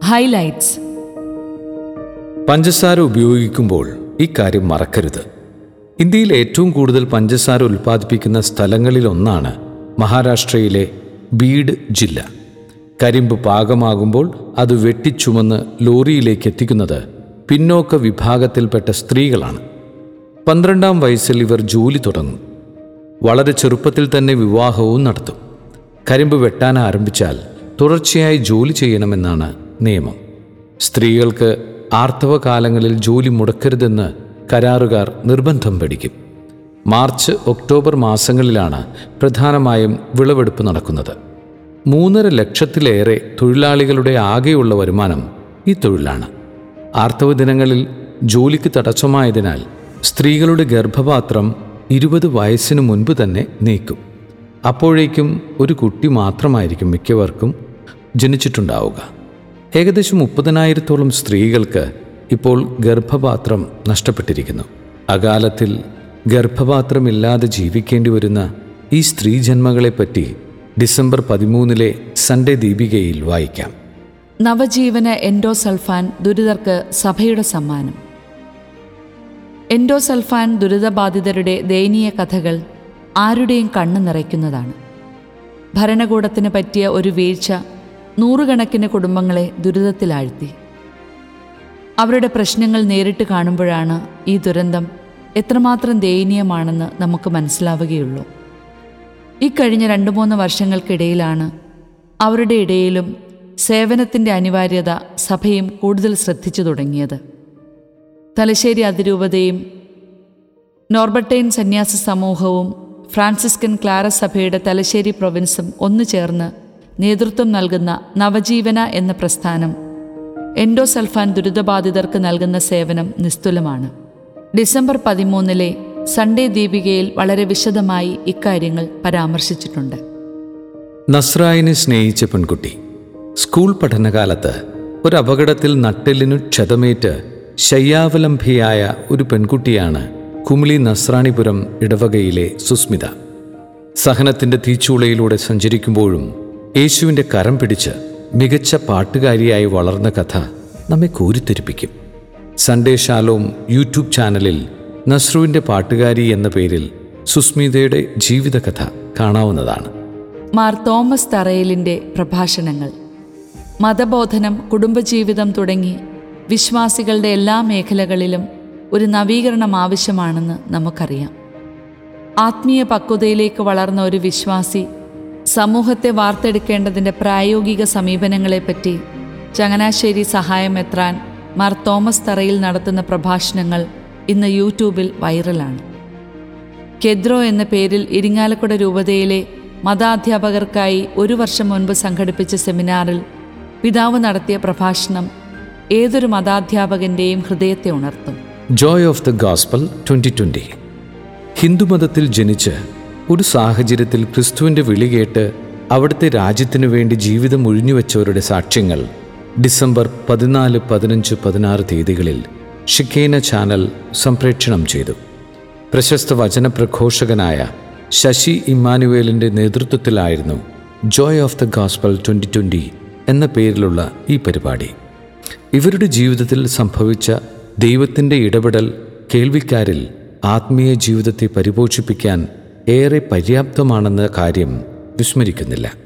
Highlights പഞ്ചസാര ഉപയോഗിക്കുമ്പോൾ ഇക്കാര്യം മറക്കരുത്. ഇന്ത്യയിൽ ഏറ്റവും കൂടുതൽ പഞ്ചസാര ഉൽപ്പാദിപ്പിക്കുന്ന സ്ഥലങ്ങളിലൊന്നാണ് മഹാരാഷ്ട്രയിലെ ബീഡ് ജില്ല. കരിമ്പ് പാകമാകുമ്പോൾ അത് വെട്ടിച്ചുമന്ന് ലോറിയിലേക്ക് എത്തിക്കുന്നത് പിന്നോക്ക വിഭാഗത്തിൽപ്പെട്ട സ്ത്രീകളാണ്. പന്ത്രണ്ടാം വയസ്സിൽ ഇവർ ജോലി തുടങ്ങും. വളരെ ചെറുപ്പത്തിൽ തന്നെ വിവാഹവും നടത്തും. കരിമ്പ് വെട്ടാൻ ആരംഭിച്ചാൽ തുടർച്ചയായി ജോലി ചെയ്യണമെന്നാണ് നിയമം. സ്ത്രീകൾക്ക് ആർത്തവ കാലങ്ങളിൽ ജോലി മുടക്കരുതെന്ന് കരാറുകാർ നിർബന്ധം പഠിക്കും മാർച്ച് ഒക്ടോബർ മാസങ്ങളിലാണ് പ്രധാനമായും വിളവെടുപ്പ് നടക്കുന്നത്. മൂന്നര ലക്ഷത്തിലേറെ തൊഴിലാളികളുടെ ആകെയുള്ള വരുമാനം ഈ തൊഴിലാണ്. ആർത്തവ ദിനങ്ങളിൽ ജോലിക്ക് തടസ്സമായതിനാൽ സ്ത്രീകളുടെ ഗർഭപാത്രം ഇരുപത് വയസ്സിന് മുൻപ് തന്നെ നീക്കും. അപ്പോഴേക്കും ഒരു കുട്ടി മാത്രമായിരിക്കും മിക്കവർക്കും ജനിച്ചിട്ടുണ്ടാവുക. ഏകദേശം മുപ്പതിനായിരത്തോളം സ്ത്രീകൾക്ക് ഇപ്പോൾ ഗർഭപാത്രം നഷ്ടപ്പെട്ടിരിക്കുന്നു. അകാലത്തിൽ ഗർഭപാത്രമില്ലാതെ ജീവിക്കേണ്ടി വരുന്ന ഈ സ്ത്രീജന്മകളെപ്പറ്റി ഡിസംബർ പതിമൂന്നിലെ സൺഡേ ദീപികയിൽ വായിക്കാം. നവജീവന എൻഡോസൾഫാൻ ദുരിതർക്ക് സഭയുടെ സമ്മാനം. എൻഡോസൾഫാൻ ദുരിതബാധിതരുടെ ദയനീയ കഥകൾ ആരുടെയും കണ്ണു നിറയ്ക്കുന്നതാണ്. ഭരണകൂടത്തിന് പറ്റിയ ഒരു വീഴ്ച നൂറുകണക്കിന് കുടുംബങ്ങളെ ദുരിതത്തിലാഴ്ത്തി. അവരുടെ പ്രശ്നങ്ങൾ നേരിട്ട് കാണുമ്പോഴാണ് ഈ ദുരന്തം എത്രമാത്രം ദയനീയമാണെന്ന് നമുക്ക് മനസ്സിലാവുകയുള്ളൂ. ഇക്കഴിഞ്ഞ രണ്ട് മൂന്ന് വർഷങ്ങൾക്കിടയിലാണ് അവരുടെ ഇടയിലും സേവനത്തിന്റെ അനിവാര്യത സഭയും കൂടുതൽ ശ്രദ്ധിച്ചു തുടങ്ങിയത്. തലശ്ശേരി അതിരൂപതയും നോർബർട്ടൈൻ സന്യാസി സമൂഹവും ഫ്രാൻസിസ്കൻ ക്ലാരസ് സഭയുടെ തലശ്ശേരി പ്രൊവിൻസും ഒന്നു ചേർന്ന് നേതൃത്വം നൽകുന്ന നവജീവന എന്ന പ്രസ്ഥാനം എൻഡോസൾഫാൻ ദുരിതബാധിതർക്ക് നൽകുന്ന സേവനം നിസ്തുലമാണ്. ഡിസംബർ പതിമൂന്നിലെ സൺഡേ ദീപികയിൽ വളരെ വിശദമായി ഇക്കാര്യങ്ങൾ പരാമർശിച്ചിട്ടുണ്ട്. നസ്രായിനെ സ്നേഹിച്ച പെൺകുട്ടി സ്കൂൾ പഠനകാലത്ത് ഒരു അപകടത്തിൽ നട്ടെല്ലിനു ക്ഷതമേറ്റ് ശയ്യാവലംബിയായ ഒരു പെൺകുട്ടിയാണ് കുമിളി നസ്രാണിപുരം ഇടവകയിലെ സുസ്മിത. സഹനത്തിന്റെ തീച്ചൂളയിലൂടെ സഞ്ചരിക്കുമ്പോഴും യേശുവിന്റെ കരം പിടിച്ച് മികച്ച പാട്ടുകാരിയായി വളർന്ന കഥ നമ്മെ കോരിത്തെരിപ്പിക്കും. സൺഡേ ഷാലോം യൂട്യൂബ് ചാനലിൽ നസ്രുവിന്റെ പാട്ടുകാരി എന്ന പേരിൽ സുസ്മിതയുടെ ജീവിതകഥ കാണാവുന്നതാണ്. മാർ തോമസ് തറയലിന്റെ പ്രഭാഷണങ്ങൾ. മതബോധനം കുടുംബജീവിതം തുടങ്ങി വിശ്വാസികളുടെ എല്ലാ മേഖലകളിലും ഒരു നവീകരണം ആവശ്യമാണെന്ന് നമുക്കറിയാം. ആത്മീയ പക്വതയിലേക്ക് വളർന്ന ഒരു വിശ്വാസി സമൂഹത്തെ വാർത്തെടുക്കേണ്ടതിന്റെ പ്രായോഗിക സമീപനങ്ങളെപ്പറ്റി ചങ്ങനാശ്ശേരി സഹായം എത്രാൻ മാർ തോമസ് തറയിൽ നടത്തുന്ന പ്രഭാഷണങ്ങൾ ഇന്ന് യൂട്യൂബിൽ വൈറലാണ്. കെദ്രോ എന്ന പേരിൽ ഇരിങ്ങാലക്കുട രൂപതയിലെ മതാധ്യാപകർക്കായി ഒരു വർഷം മുൻപ് സംഘടിപ്പിച്ച സെമിനാറിൽ പിതാവ് നടത്തിയ പ്രഭാഷണം ഏതൊരു മതാധ്യാപകന്റെയും ഹൃദയത്തെ ഉണർത്തും. Joy of the gospel twenty twenty ഹിന്ദുമതത്തിൽ ജനിച്ച് ഒരു സാഹചര്യത്തിൽ ക്രിസ്തുവിന്റെ വിളി കേട്ട് അവിടുത്തെ രാജ്യത്തിനു വേണ്ടി ജീവിതം ഒഴിഞ്ഞുവെച്ചവരുടെ സാക്ഷ്യങ്ങൾ. ഡിസംബർ പതിനാല് പതിനഞ്ച് പതിനാറ് തീയതികളിൽ ഷിക്കേന ചാനൽ സംപ്രേക്ഷണം ചെയ്തു. പ്രശസ്ത വചനപ്രഘോഷകനായ ശശി ഇമ്മാനുവേലിന്റെ നേതൃത്വത്തിലായിരുന്നു joy of the gospel twenty twenty എന്ന പേരിലുള്ള ഈ പരിപാടി. ഇവരുടെ ജീവിതത്തിൽ സംഭവിച്ച ദൈവത്തിന്റെ ഇടപെടൽ കേൾവിക്കാരിൽ ആത്മീയ ജീവിതത്തെ പരിപോഷിപ്പിക്കാൻ ഏറെ പര്യാപ്തമാണെന്ന കാര്യം വിസ്മരിക്കുന്നില്ല.